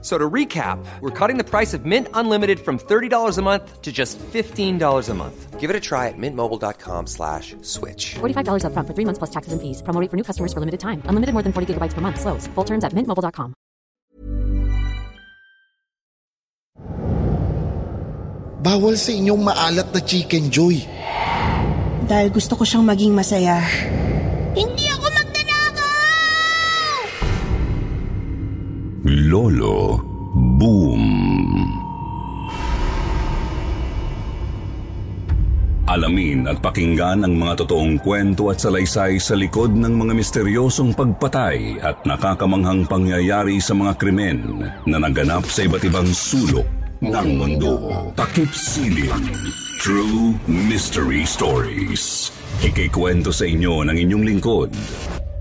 So to recap, we're cutting the price of Mint Unlimited from $30 a month to just $15 a month. Give it a try at mintmobile.com slash switch. $45 upfront for three months plus taxes and fees. Promo rate for new customers for limited time. Unlimited more than 40 gigabytes per month. Slows. Full terms at mintmobile.com. Bawal sa inyong maalat na chicken joy. Dahil gusto ko siyang maging masaya. Hindi ako Lolo Boom. Alamin at pakinggan ang mga totoong kwento at salaysay sa likod ng mga misteryosong pagpatay at nakakamanghang pangyayari sa mga krimen na naganap sa iba't ibang sulok ng mundo. Takip Silim. True Mystery Stories. Ikikwento sa inyo ng inyong lingkod,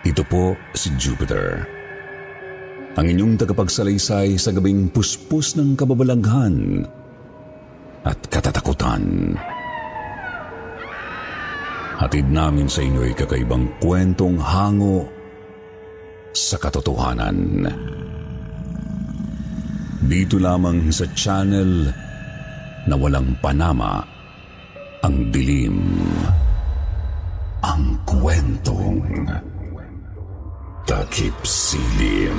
Ito po si Jupiter. Ang inyong tagapagsalaysay sa gabing puspos ng kababalaghan at katatakutan. Hatid namin sa inyo ay kakaibang kwentong hango sa katotohanan. Dito lamang sa channel na walang panama ang dilim. Ang kwentong Takip Silim.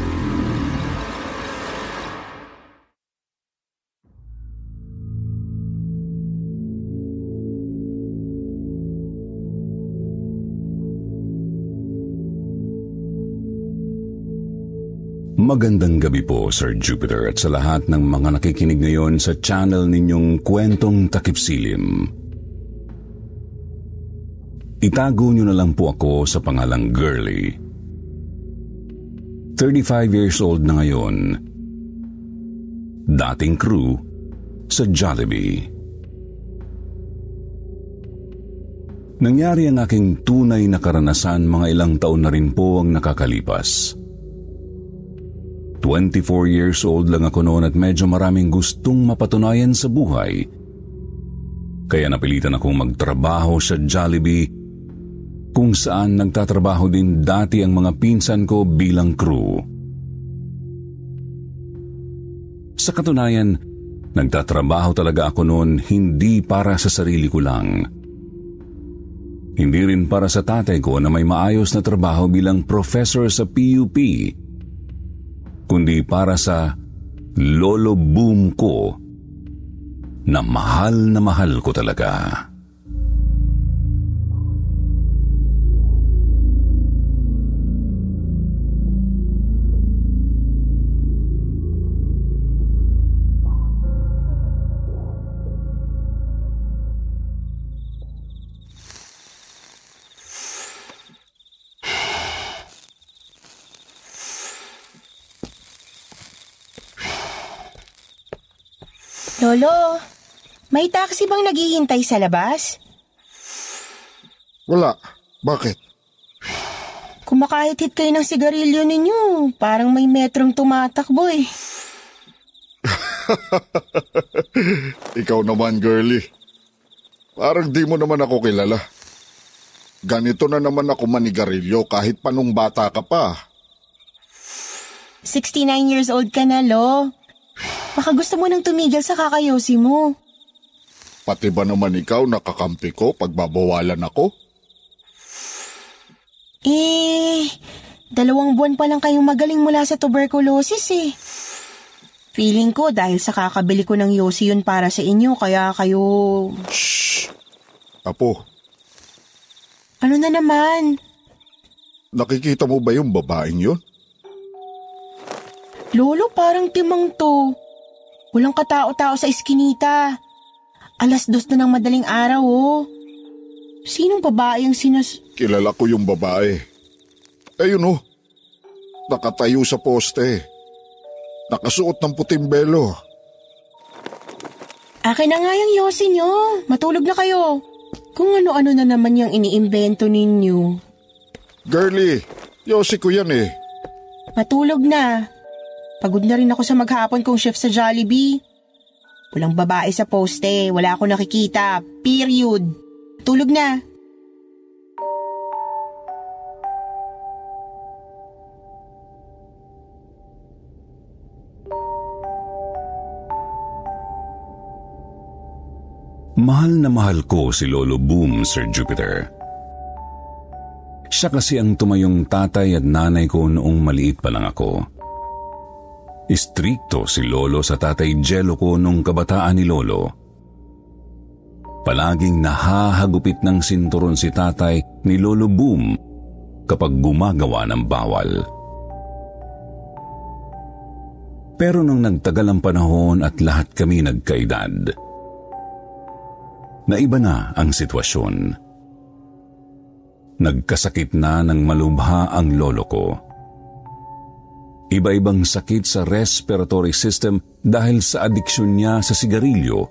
Magandang gabi po, Sir Jupiter, at sa lahat ng mga nakikinig ngayon sa channel ninyong Kwentong Takip Silim. Itago nyo na lang po ako sa pangalang Girlie. 35 years old na ngayon. Dating crew sa Jollibee. Nangyari ang aking tunay na karanasan mga ilang taon na rin po ang nakakalipas. 24 years old lang ako noon at medyo maraming gustong mapatunayan sa buhay. Kaya napilitan akong magtrabaho sa Jollibee kung saan nagtatrabaho din dati ang mga pinsan ko bilang crew. Sa katunayan, nagtatrabaho talaga ako noon hindi para sa sarili ko lang. Hindi rin para sa tatay ko na may maayos na trabaho bilang professor sa PUP, kundi para sa lolo boom ko na mahal na mahal ko talaga. Lolo, may taxi bang naghihintay sa labas? Wala. Bakit? Kumakahit-hit kayo ng sigarilyo ninyo. Parang may metrong tumatakbo eh. Ikaw naman, girlie. Parang di mo naman ako kilala. Ganito na naman ako manigarilyo kahit panong bata ka pa. 69 years old ka na, Lo. Baka gusto mo nang tumigil sa kakayosi mo. Pati ba naman ikaw nakakampi ko pag babawalan ako? Eh, dalawang buwan pa lang kayong magaling mula sa tuberculosis eh. Feeling ko dahil sa kakabili ko ng yosi yun para sa inyo kaya kayo... Apo, Ano na naman? nakikita mo ba yung babaeng yun? Lolo, parang timang to. Walang katao-tao sa iskinita. Alas dos na ng madaling araw, oh. Sinong babae ang sinas... Kilala ko yung babae. Ayun oh, nakatayo sa poste. Nakasuot ng puting belo. Akin na nga yung yosi nyo. Matulog na kayo. Kung ano-ano na naman yung iniimbento ninyo. Girlie, yosi ko yan eh. Matulog na. Pagod na rin ako sa maghapon kong shift sa Jollibee. Walang babae sa poste, wala akong nakikita. Period. Tulog na. Mahal na mahal ko si Lolo Boom, Sir Jupiter. Siya kasi ang tumayong tatay at nanay ko noong maliit pa lang ako. Istrikto si Lolo sa tatay Jello ko nung kabataan ni Lolo. Palaging nahahagupit ng sinturon si tatay ni Lolo Boom kapag gumagawa ng bawal. Pero nung nagtagal ang panahon at lahat kami nagkaedad, naiba na ang sitwasyon. Nagkasakit na ng malubha ang lolo ko. Iba-ibang sakit sa respiratory system dahil sa adiksyon niya sa sigarilyo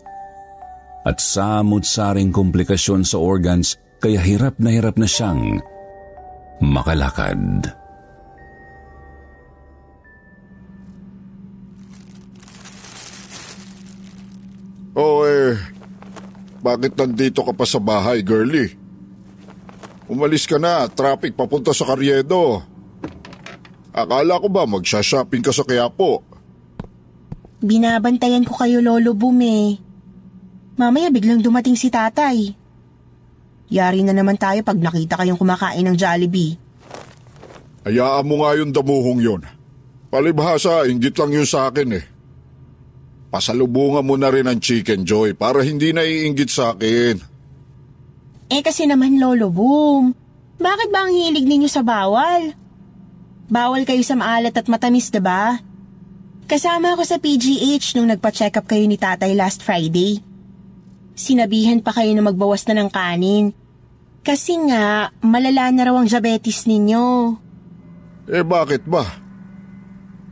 at samot-saring komplikasyon sa organs kaya hirap na hirap na siyang makalakad. Oo eh, bakit nandito ka pa sa bahay, girlie? Umalis ka na, traffic papunta sa Karyedo. Akala ko ba magsha-shopping ka sa Quiapo? Binabantayan ko kayo, Lolo Boom eh. Mamaya biglang dumating si tatay. Yari na naman tayo pag nakita kayong kumakain ng Jollibee. Hayaan mo nga yung damuhong yun. Palibhasa, inggit lang yun sa akin eh. Pasalubungan mo na rin ang Chicken Joy para hindi na iinggit sa akin. Eh kasi naman, Lolo Boom. Bakit ba ang hilig ninyo sa bawal? Bawal kayo sa maalat at matamis, ba? Kasama ako sa PGH nung nagpa-check up kayo ni tatay last Friday. Sinabihan pa kayo na magbawas na ng kanin. Kasi nga, malala na raw ang diabetes ninyo. Eh bakit ba?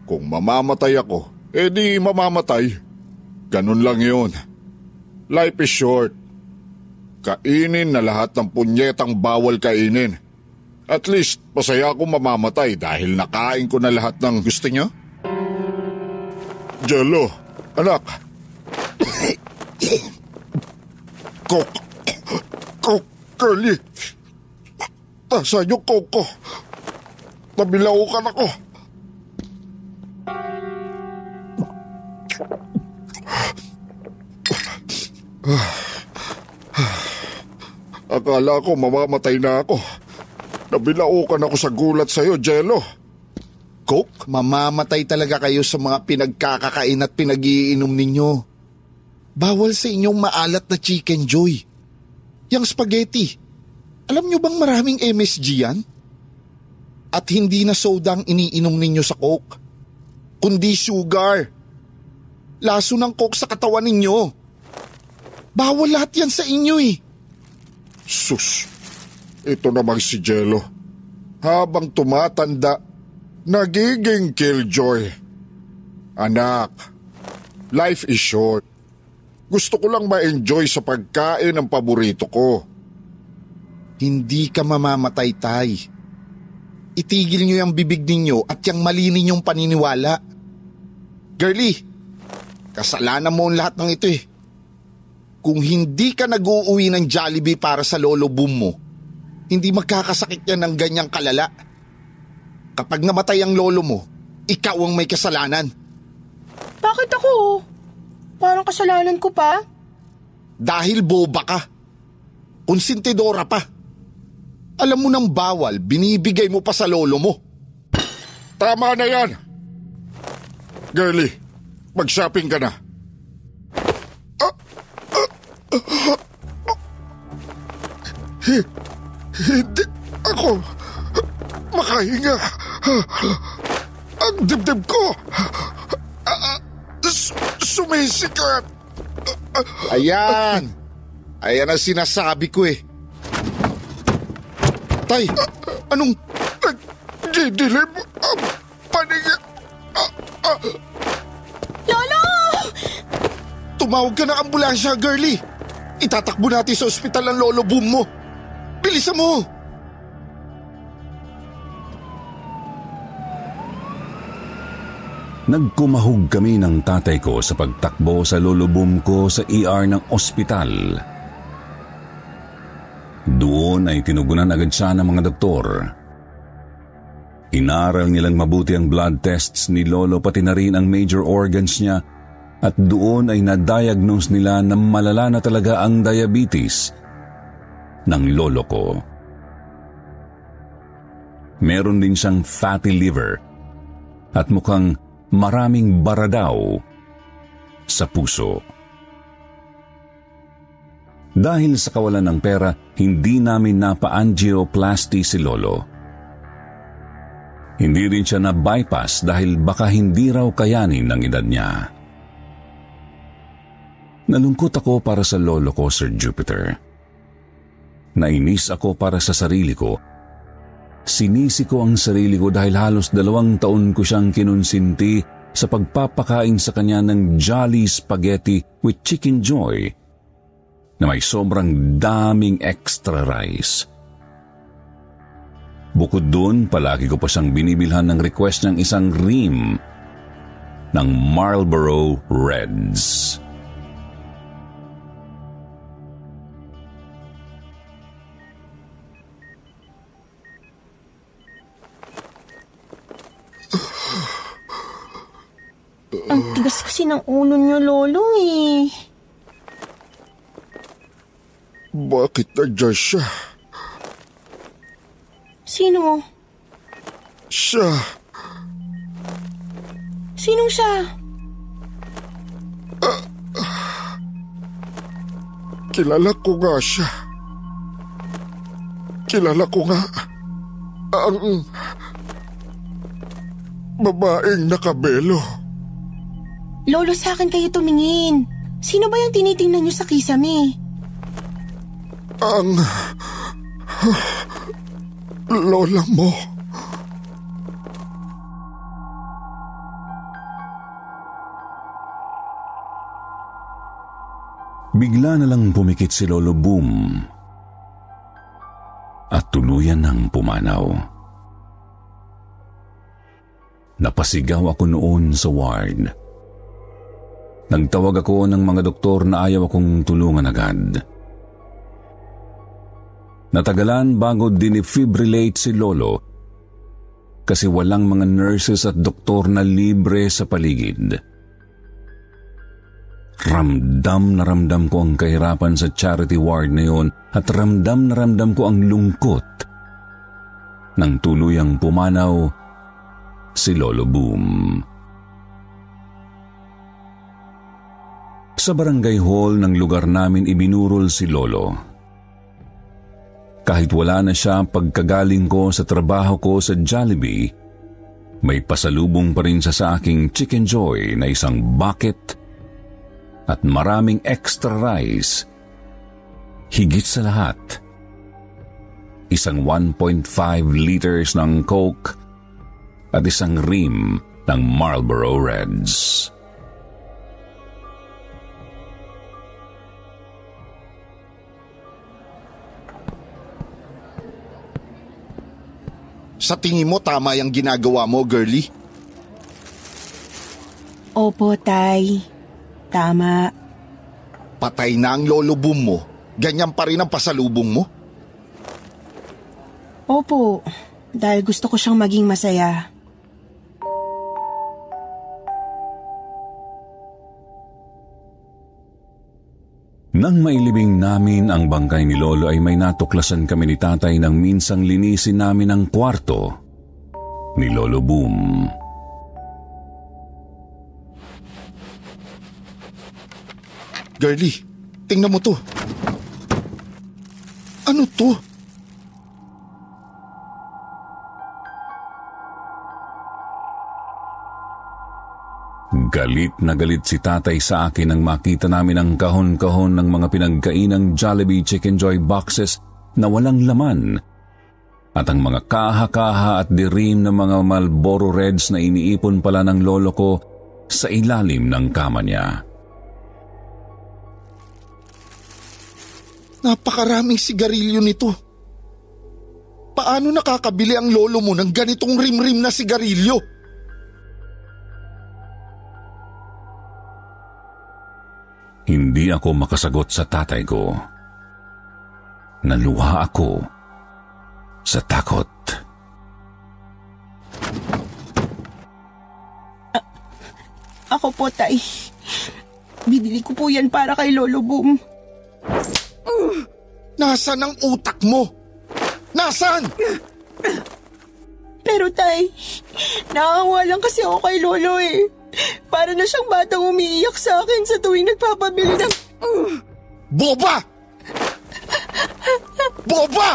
Kung mamamatay ako, eh di mamamatay. Ganun lang yun. Life is short. Kainin na lahat ng punyetang bawal kainin. At least, masaya akong mamamatay dahil nakain ko na lahat ng gusto niya. Jello, anak. Coke. Coke, Curly. Nasaan yung coke ko? Nabilaukan ako. Akala ko mamamatay na ako. Nabilaukan ako sa gulat sa'yo, Jello. Coke, mamamatay talaga kayo sa mga pinagkakakain at pinag-iinom ninyo. Bawal sa inyong maalat na chicken joy. Yang spaghetti. Alam nyo bang maraming MSG yan? At hindi na soda ang iniinom ninyo sa Coke. Kundi sugar. Laso ng Coke sa katawan ninyo. Bawal lahat yan sa inyo eh. Sus, ito namang si Jello. Habang tumatanda, nagiging killjoy. Anak, life is short. Gusto ko lang ma-enjoy sa pagkain ng paborito ko. Hindi ka mamamatay, Tay. Itigil nyo yung bibig ninyo at yung mali ninyong paniniwala. Girlie, kasalanan mo ang lahat ng ito eh. Kung hindi ka nag-uuwi ng Jollibee para sa lolo boom mo, hindi magkakasakit yan ng ganyang kalala. Kapag namatay ang lolo mo, ikaw ang may kasalanan. Bakit ako? Parang kasalanan ko pa. Dahil boba ka. Konsintidora pa. Alam mo nang bawal, binibigay mo pa sa lolo mo. Tama na yan. Girlie, mag-shopping ka na. Hindi ako makahinga. Ang dibdib ko s- sumisikat. Ayan. Ayan ang sinasabi ko eh. Tay, anong... Nagdidilim ang paninga. Lolo! Tumawag ka ng ambulansya, girlie. Itatakbo natin sa ospital ang lolo boom mo. Bilisan mo! Nagkumahog kami ng tatay ko sa pagtakbo sa lulubom ko sa ER ng ospital. Doon ay tinugunan agad siya ng mga doktor. Inaral nilang mabuti ang blood tests ni Lolo pati na rin ang major organs niya at doon ay na-diagnose nila na malala na talaga ang diabetes ng lolo ko. Meron din siyang fatty liver at mukhang maraming bara daw sa puso. Dahil sa kawalan ng pera, hindi namin napa-angioplasty si Lolo. Hindi rin siya na-bypass dahil baka hindi raw kayanin ng edad niya. Nalungkot ako para sa lolo ko, Sir Jupiter. Nainis ako para sa sarili ko. Sinisi ko ang sarili ko dahil halos dalawang taon ko siyang kinunsinti sa pagpapakain sa kanya ng Jolly Spaghetti with Chicken Joy na may sobrang daming extra rice. Bukod doon, palagi ko pa siyang binibilhan ng request ng isang rim ng Marlboro Reds. Ang tigas kasi ng ulo niyo, Lolo eh. Bakit nandiyan siya? Sino? Siya, Sinong siya? kilala ko nga siya. Kilala ko nga ang babaeng nakabelo. Lolo, sa akin kayo tumingin. Sino ba yung tinitingnan niyo sa kisame? Ang lola mo. Bigla na lang pumikit si Lolo Boom at tuluyan ng pumanaw. Napasigaw ako noon sa ward. Nagtawag ako ng mga doktor na ayaw akong tulungan agad. Natagalan bago dinifibrillate si Lolo kasi walang mga nurses at doktor na libre sa paligid. Ramdam na ramdam ko ang kahirapan sa charity ward na yun at ramdam na ramdam ko ang lungkot nang tuluyang pumanaw si Lolo Boom. Sa barangay hall ng lugar namin ibinurol si Lolo. Kahit wala na siya pagkagaling ko sa trabaho ko sa Jollibee, may pasalubong pa rin siya sa aking Chicken Joy na isang bucket at maraming extra rice. Higit sa lahat, isang 1.5 liters ng Coke at isang rim ng Marlboro Reds. Sa tingin mo tama yung ginagawa mo, girlie? Opo, Tay. Tama. Patay na ang lolo boom mo, ganyan pa rin ang pasalubong mo? Opo, dahil gusto ko siyang maging masaya. Nang mailibing namin ang bangkay ni Lolo ay may natuklasan kami ni tatay nang minsang linisin namin ang kwarto ni Lolo Boom. Girlie, tingnan mo to. Ano to? Galit na galit si tatay sa akin nang makita namin ang kahon-kahon ng mga pinagkainang Jollibee Chicken Joy boxes na walang laman at ang mga kaha-kaha at dirim ng mga Marlboro Reds na iniipon pala ng lolo ko sa ilalim ng kama niya. Napakaraming sigarilyo nito. Paano nakakabili ang lolo mo ng ganitong rim-rim na sigarilyo? Hindi ako makasagot sa tatay ko. Naluha ako sa takot. Ako po, tay. Binili ko po yan para kay Lolo Boom. Nasaan ang utak mo? Nasaan? Pero tay, naawa lang kasi ako kay Lolo eh. Para na siyang batang umiiyak sa akin sa tuwing nagpapabili ng... Boba! Boba!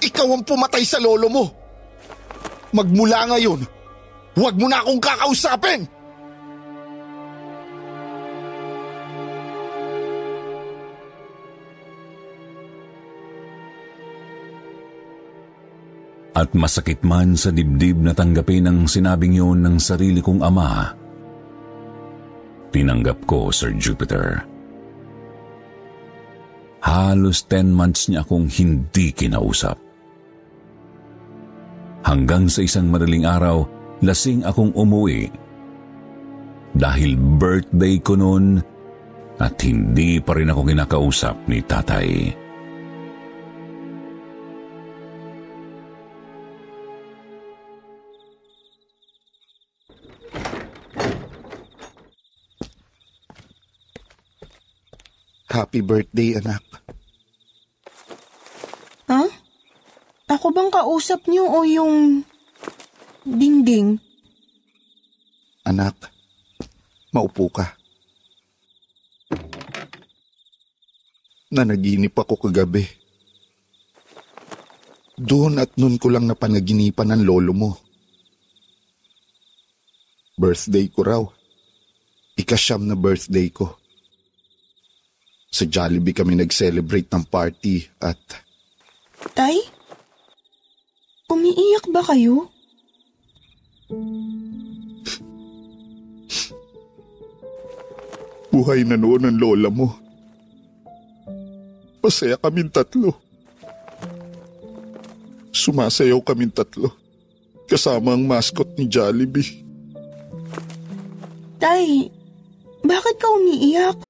Ikaw ang pumatay sa lolo mo. Magmula ngayon, huwag mo na akong kakausapin! At masakit man sa dibdib na tanggapin ang sinabing yun ng sarili kong ama, tinanggap ko, Sir Jupiter. Halos 10 months niya akong hindi kinausap. Hanggang sa isang madaling araw, lasing akong umuwi. Dahil birthday ko noon at hindi pa rin ako kinakausap ni tatay. Happy birthday, anak. Ha? Ako bang kausap niyo o yung... dingding? Anak, maupo ka. Nanaginip ako kagabi. Doon at noon ko lang napanaginipan ng lolo mo. Birthday ko raw. Ikasyam na birthday ko. Sa Jollibee kami nag-celebrate ng party at Tay? Umiiyak ba kayo? Buhay na noon ang lola mo. Masaya kaming tatlo. Sumasayaw kaming tatlo. Kasama ang mascot ni Jollibee. Tay, bakit ka umiiyak?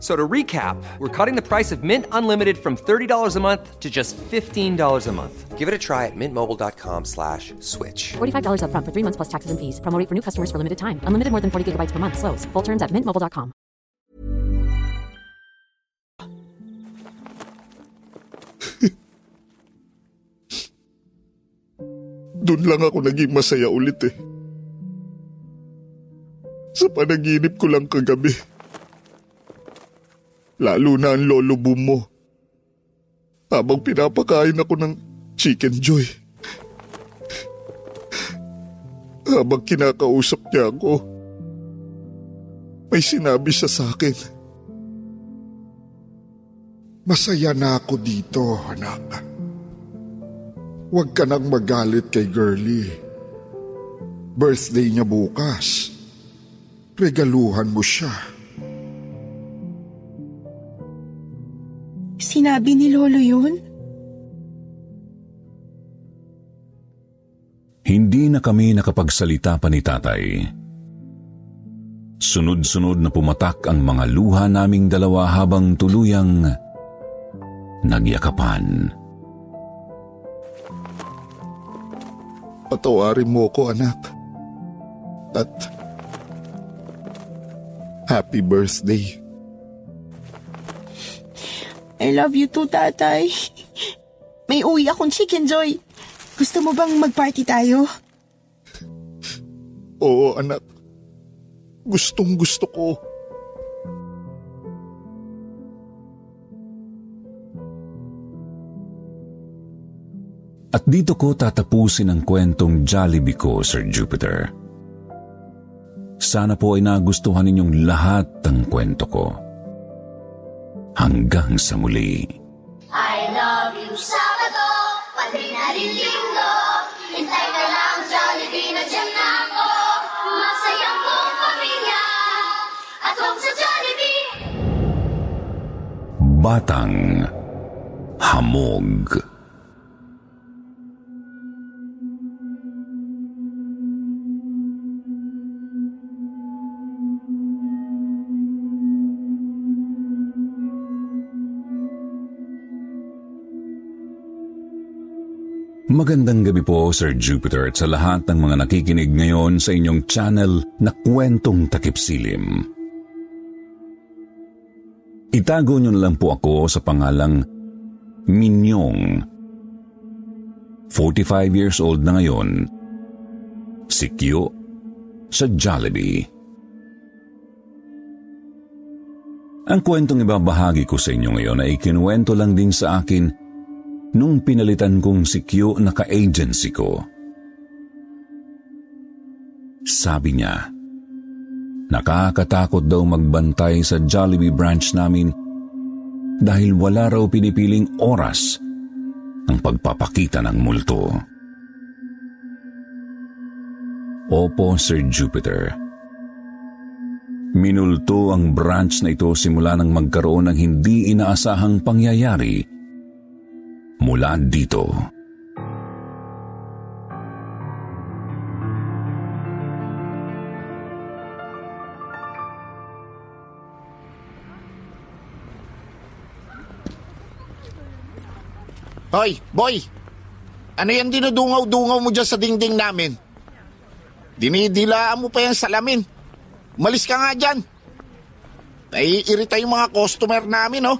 F- So to recap, we're cutting the price of Mint Unlimited from $30 a month to just $15 a month. Give it a try at mintmobile.com slash switch. $45 upfront for three months plus taxes and fees. Promo rate for new customers for limited time. Unlimited more than 40 gigabytes per month. Slows. Full terms at mintmobile.com. Doon lang ako naging masaya ulit eh. Sa panaginip ko lang kagabi. Lalo na ang lolo boom mo. Habang pinapakain ako ng chicken joy. Habang kinakausap niya ako, may sinabi siya sa akin. Masaya na ako dito, anak. Huwag ka nang magalit kay Girlie. Birthday niya bukas. Regaluhan mo siya. Sinabi ni Lolo yun? Hindi na kami nakapagsalita pa ni tatay. Sunod-sunod na pumatak ang mga luha naming dalawa habang tuluyang nagyakapan. Patawarin mo ko, anak. At happy birthday. I love you too, tatay. May uwi akong chicken joy. Gusto mo bang mag-party tayo? Oo, anak. Gustong gusto ko. At dito ko tatapusin ang kwentong Jollibee ko, Sir Jupiter. Sana po ay nagustuhan ninyong lahat ng kwento ko. Hanggang sa muli. I love you Sabado, pati na rin Linggo. Hintay ka lang, Jollibee na dyan na ako. Masayang buong pamilya, at home sa Jollibee. Batang Hamog Magandang gabi po, Sir Jupiter, at sa lahat ng mga nakikinig ngayon sa inyong channel na Kwentong Takip Silim. Itago niyo na lang po ako sa pangalang Minyong. 45 years old na ngayon. Si Kyo sa Jollibee. Ang kwentong ibabahagi ko sa inyo ngayon ay kinuwento lang din sa akin nung pinalitan kong si Kyo na ka-agency ko. Sabi niya, nakakatakot daw magbantay sa Jollibee branch namin dahil wala raw pinipiling oras ang pagpapakita ng multo. Opo, Sir Jupiter. Minulto ang branch na ito simula nang magkaroon ng hindi inaasahang pangyayari mula dito. Hoy, boy! Ano yan dinudungaw-dungaw mo dyan sa dingding namin? Dinidilaan mo pa yan salamin. Malis ka nga dyan. Naiirita yung mga customer namin, oh.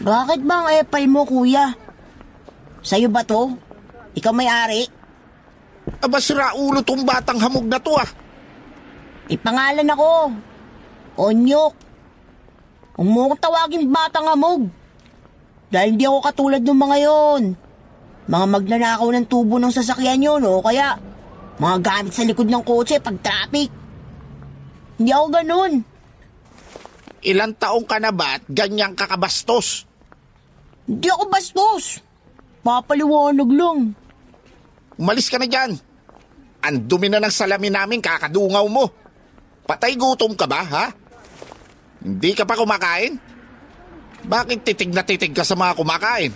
Bakit bang epal mo, kuya? Sa'yo ba to? Ikaw may-ari? Aba, sira ulo tong batang hamog na to, ah. Ipangalan ako. Onyok. Huwag mo akong tawagin batang amog. Dahil hindi ako katulad ng mga yon. Mga magnanakaw ng tubo ng sasakyan yun o kaya mga gamit sa likod ng kotse pag traffic. Hindi ako ganun. Ilang taong ka na ba at ganyang kakabastos? Hindi ako bastos. Papaliwanag lang. Umalis ka na dyan. Ang dumi na ng salamin namin, kakadungaw mo. Patay gutom ka ba, ha? Hindi ka pa kumakain? Bakit titig na titig ka sa mga kumakain?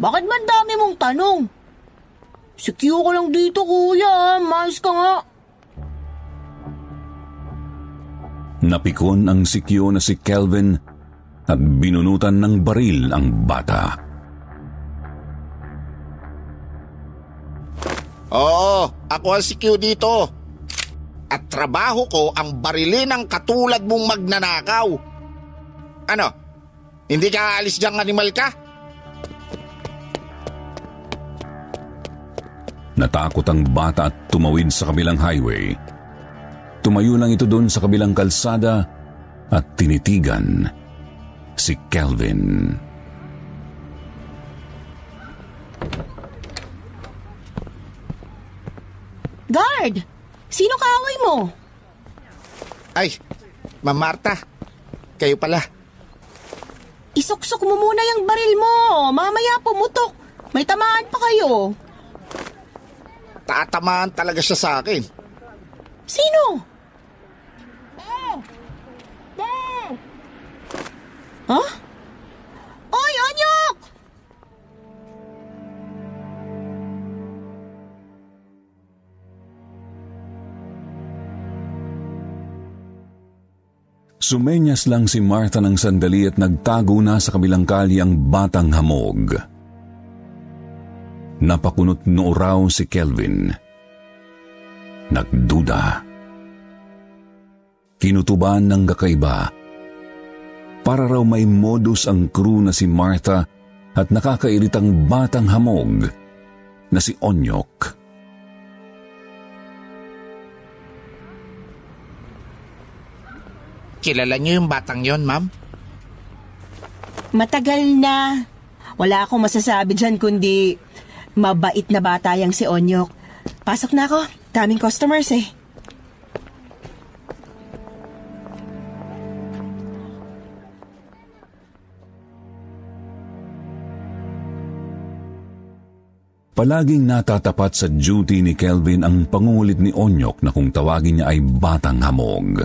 Bakit ba ang dami mong tanong? Secure ko lang dito, kuya. Mais ka nga. Napikon ang sikyo na si Kelvin at binunutan ng baril ang bata. Oo, ako ang si Q dito. At trabaho ko ang barilin ng katulad mong magnanakaw. Ano? Hindi ka aalis diyang animal ka? Natakot ang bata at tumawid sa kabilang highway. Tumayo lang ito doon sa kabilang kalsada at tinitigan si Kelvin. Guard! Sino kaaway mo? Ay, Ma'am Marta. Kayo pala. Isuksok mo muna yung baril mo. Mamaya pumutok. May tamaan pa kayo. Tatamaan talaga siya sa akin. Sino? Huh? Oy, Onyok! Sumenyas lang si Martha ng sandali at nagtago na sa kabilang kalye ang batang hamog. Napakunot noo raw si Kelvin. Nagduda. Kinutuban ng kakaiba. Para raw may modus ang crew na si Martha at nakakairitang batang hamog na si Onyok. Kilala niyo yung batang yon, ma'am? Matagal na. Wala akong masasabi dyan kundi mabait na bata yang si Onyok. Pasok na ako. Daming customers eh. Palaging natatapat sa duty ni Kelvin ang pangungulit ni Onyok na kung tawagin niya ay batang hamog.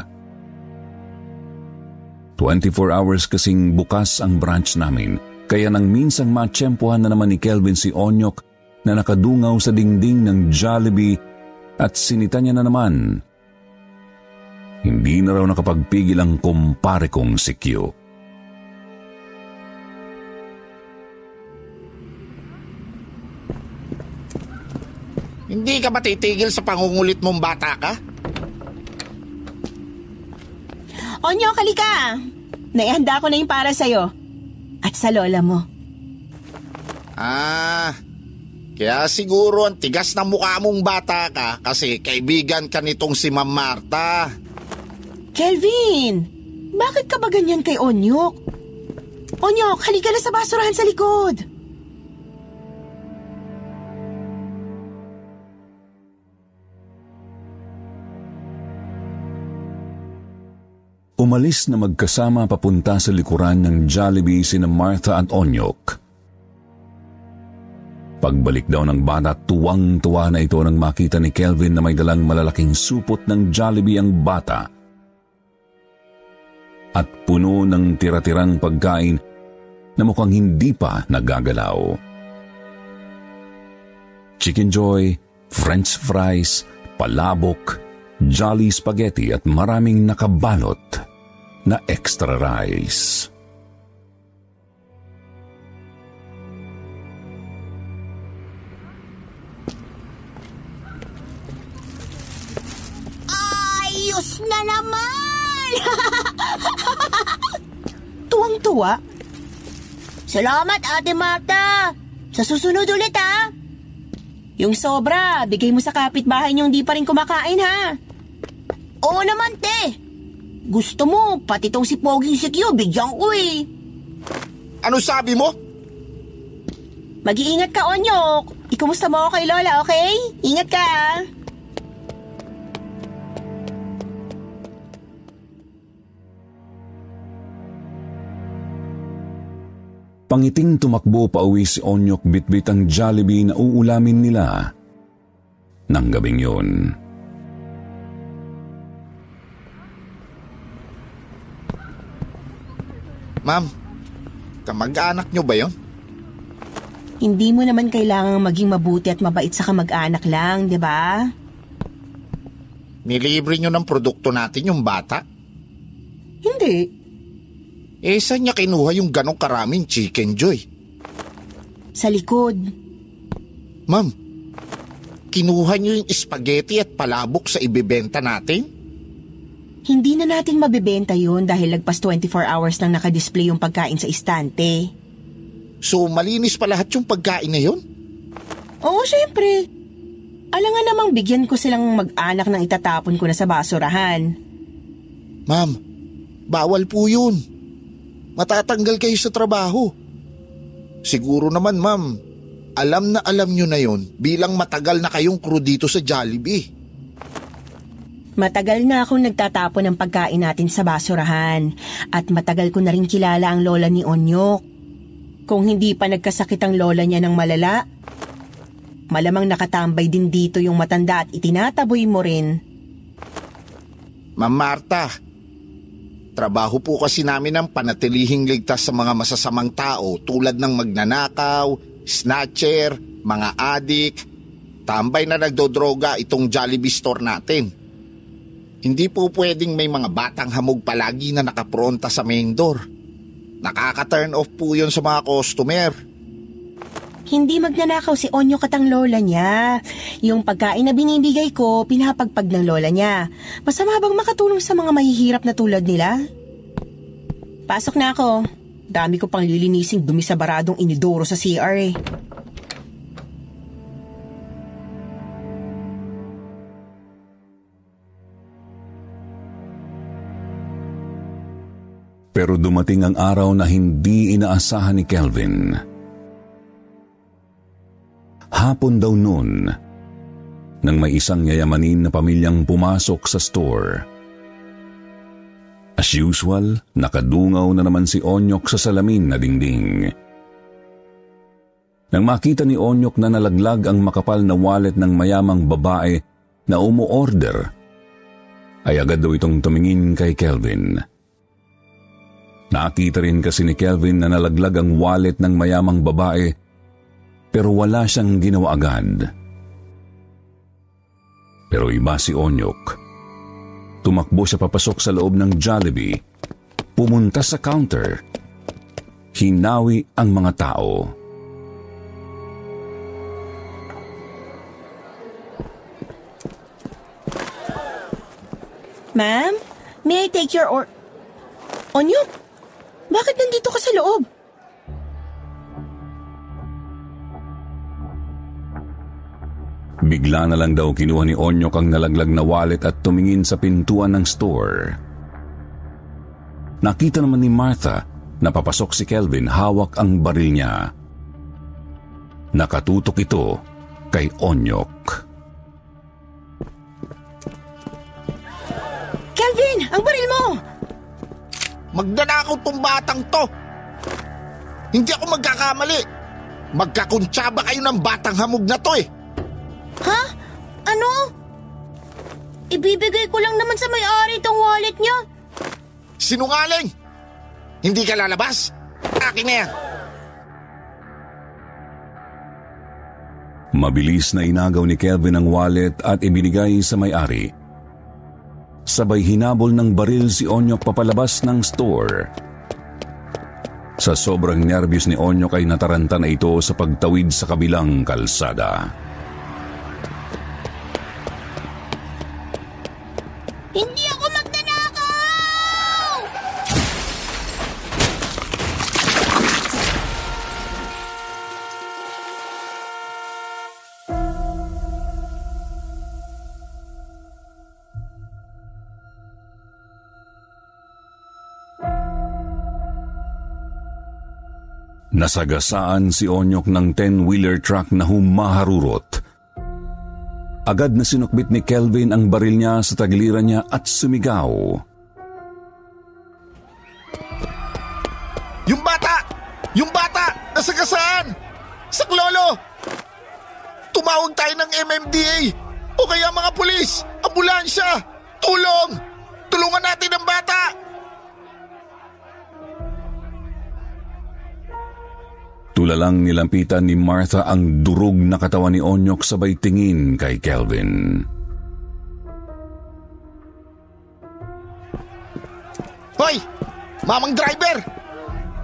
24 hours kasing bukas ang branch namin, kaya nang minsang matsyempohan na naman ni Kelvin si Onyok na nakadungaw sa dingding ng Jollibee at sinita niya na naman. Hindi na raw nakapagpigil ang kumpare kong si Q. Hindi ka ba titigil sa pangungulit mong bata ka? Onyok, halika! Naihanda ko na yung para sa'yo. At sa lola mo. Ah, kaya siguro ang tigas ng mukha mong bata ka kasi kaibigan ka nitong si Ma'am Marta. Kelvin! Bakit ka ba ganyan kay Onyok? Onyok, halika na sa basurahan sa likod. Umalis na magkasama papunta sa likuran ng Jollibee sina Martha at Onyok. Pagbalik daw ng bata, tuwang-tuwa na ito nang makita ni Kelvin na may dalang malalaking supot ng Jollibee ang bata. At puno ng tira-tirang pagkain na mukhang hindi pa nagagalaw. Chicken Joy, French fries, palabok, Jolly Spaghetti at maraming nakabalot na extra rice. Ayos na naman! Tuwang-tuwa. Salamat, Ate Marta. Sa susunod ulit, ha? Yung sobra, bigay mo sa kapitbahay niyong di pa rin kumakain, ha? Oo naman, te. Gusto mo, pati tong si Poging si Q, bigyan ko eh. Ano sabi mo? Mag-iingat ka, Onyok. Ikumusta mo ako kay Lola, okay? Ingat ka? Pangiting tumakbo pa uwi si Onyok bitbit ang Jollibee na uulamin nila ng gabing yun. Ma'am, kamag-anak nyo ba yon? Hindi mo naman kailangang maging mabuti at mabait sa kamag-anak lang, di ba? Nilibre nyo ng produkto natin yung bata? Hindi. Eh, saan niya kinuha yung ganong karaming chicken joy? Sa likod. Ma'am, kinuha niyo yung spaghetti at palabok sa ibibenta natin? Hindi na natin mabebenta yun dahil lagpas 24 hours nang nakadisplay yung pagkain sa istante. So, malinis pa lahat yung pagkain na yun? Oo, syempre. Alam nga namang bigyan ko silang mag-anak ng itatapon ko na sa basurahan. Ma'am, bawal po yun. Matatanggal kayo sa trabaho. Siguro naman, ma'am, alam na alam nyo na yon bilang matagal na kayong crew dito sa Jollibee. Matagal na akong nagtatapon ng pagkain natin sa basurahan at matagal ko na rin kilala ang lola ni Onyok. Kung hindi pa nagkasakit ang lola niya ng malala, malamang nakatambay din dito yung matanda at itinataboy mo rin. Ma'am Marta, trabaho po kasi namin ang panatilihing ligtas sa mga masasamang tao tulad ng magnanakaw, snatcher, mga adik, tambay na nagdodroga itong Jollibee store natin. Hindi po pwedeng may mga batang hamog palagi na nakapronta sa main door. Nakaka-turn off po yun sa mga customer. Hindi magnanakaw si Onyo katang lola niya. Yung pagkain na binibigay ko, pinapagpag ng lola niya. Masama bang makatulong sa mga mahihirap na tulad nila? Pasok na ako. Dami ko pang lilinising dumi sa baradong inidoro sa CR eh. Pero dumating ang araw na hindi inaasahan ni Kelvin. Hapon daw noon, nang may isang yayamanin na pamilyang pumasok sa store. As usual, nakadungaw na naman si Onyok sa salamin na dingding. Nang makita ni Onyok na nalaglag ang makapal na wallet ng mayamang babae na umu-order, ay agad daw itong tumingin kay Kelvin. Kelvin. Nakita rin kasi ni Kelvin na nalaglag ang wallet ng mayamang babae pero wala siyang ginawa agad. Pero iba si Onyok. Tumakbo siya papasok sa loob ng Jollibee, pumunta sa counter, hinawi ang mga tao. Ma'am, may I take your or... Onyok, bakit nandito ka sa loob? Bigla na lang daw kinuha ni Onyok ang nalaglag na wallet at tumingin sa pintuan ng store. Nakita naman ni Martha na papasok si Kelvin hawak ang baril niya. Nakatutok ito kay Onyok. Magdanakaw tong batang to. Hindi ako magkakamali. Magkakuntsaba kayo ng batang hamog na to eh. Ha? Ano? Ibibigay ko lang naman sa may-ari itong wallet niya. Sinungaling! Hindi ka lalabas? Akin na yan. Mabilis na inagaw ni Kelvin ang wallet at ibinigay sa may-ari. Sabay hinabol ng baril si Onyok papalabas ng store. Sa sobrang nervyos ni Onyok ay nataranta na ito sa pagtawid sa kabilang kalsada. Nasagasaan si Onyok ng 10-wheeler truck na humaharurot. Agad na sinukbit ni Kelvin ang baril niya sa tagiliran niya at sumigaw. Yung bata! Yung bata! Nasagasaan! Saklolo! Tumawag tayo ng MMDA! O kaya mga pulis! Ambulansya! Tulong! Tulungan natin ang bata! Tulalang nilampitan ni Martha ang durog na katawan ni Onyok sabay tingin kay Kelvin. Hoy! Mamang driver!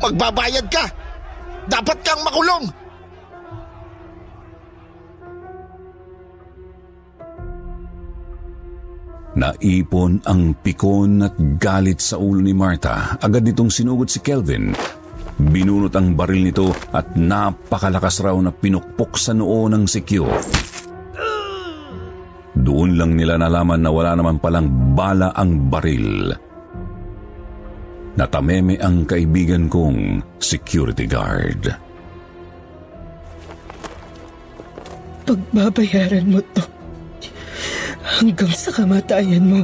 Magbabayad ka! Dapat kang makulong! Naipon ang pikon at galit sa ulo ni Martha. Agad nitong sinugod si Kelvin. Binunot ang baril nito at napakalakas raw na pinukpok sa noo ng sikyo. Doon lang nila nalaman na wala naman palang bala ang baril. Natameme ang kaibigan kong security guard. Pagbabayaran mo to hanggang sa kamatayan mo.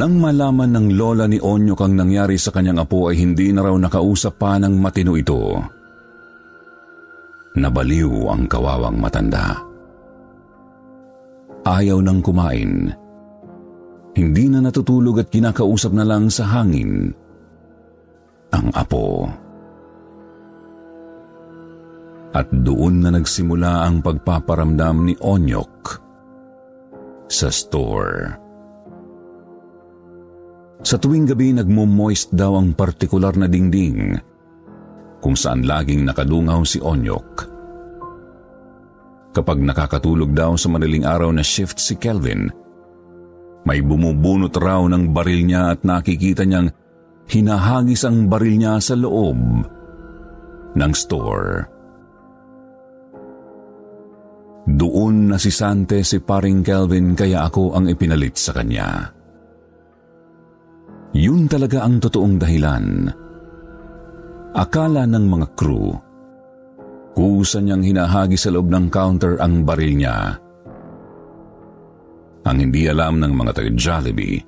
Nang malaman ng lola ni Onyo kang nangyari sa kanyang apo ay hindi na raw nakausap pa ng matino ito. Nabaliw ang kawawang matanda. Ayaw nang kumain. Hindi na natutulog at kinakausap na lang sa hangin ang apo. At doon na nagsimula ang pagpaparamdam ni Onyok sa store. Sa tuwing gabi nagmo-moist daw ang partikular na dingding kung saan laging nakadungaw si Onyok. Kapag nakakatulog daw sa madaling araw na shift si Kelvin, may bumubunot raw ng baril niya at nakikita niyang hinahagis ang baril niya sa loob ng store. Doon nasisante si paring Kelvin kaya ako ang ipinalit sa kanya. Yun talaga ang totoong dahilan. Akala ng mga crew, kusa niyang hinahagi sa loob ng counter ang baril niya. Ang hindi alam ng mga taga-Jollibee,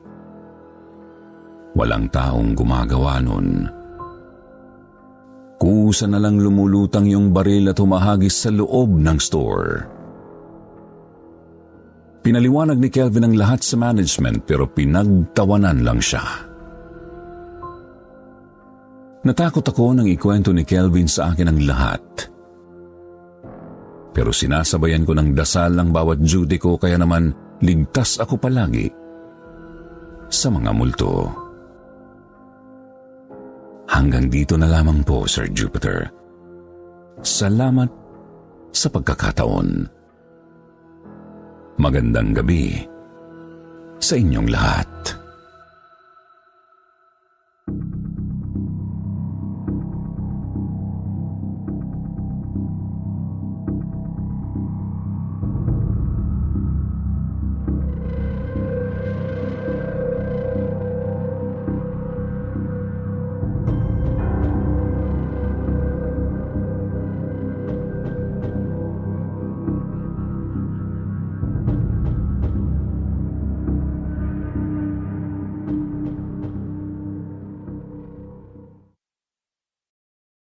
walang taong gumagawa nun. Kusa na lang lumulutang yung baril at humahagis sa loob ng store. Pinaliwanag ni Kelvin ang lahat sa management pero pinagtawanan lang siya. Natakot ako nang ikwento ni Kelvin sa akin ang lahat. Pero sinasabayan ko ng dasal ang bawat duty ko kaya naman ligtas ako palagi sa mga multo. Hanggang dito na lamang po, Sir Jupiter. Salamat sa pagkakataon. Magandang gabi sa inyong lahat.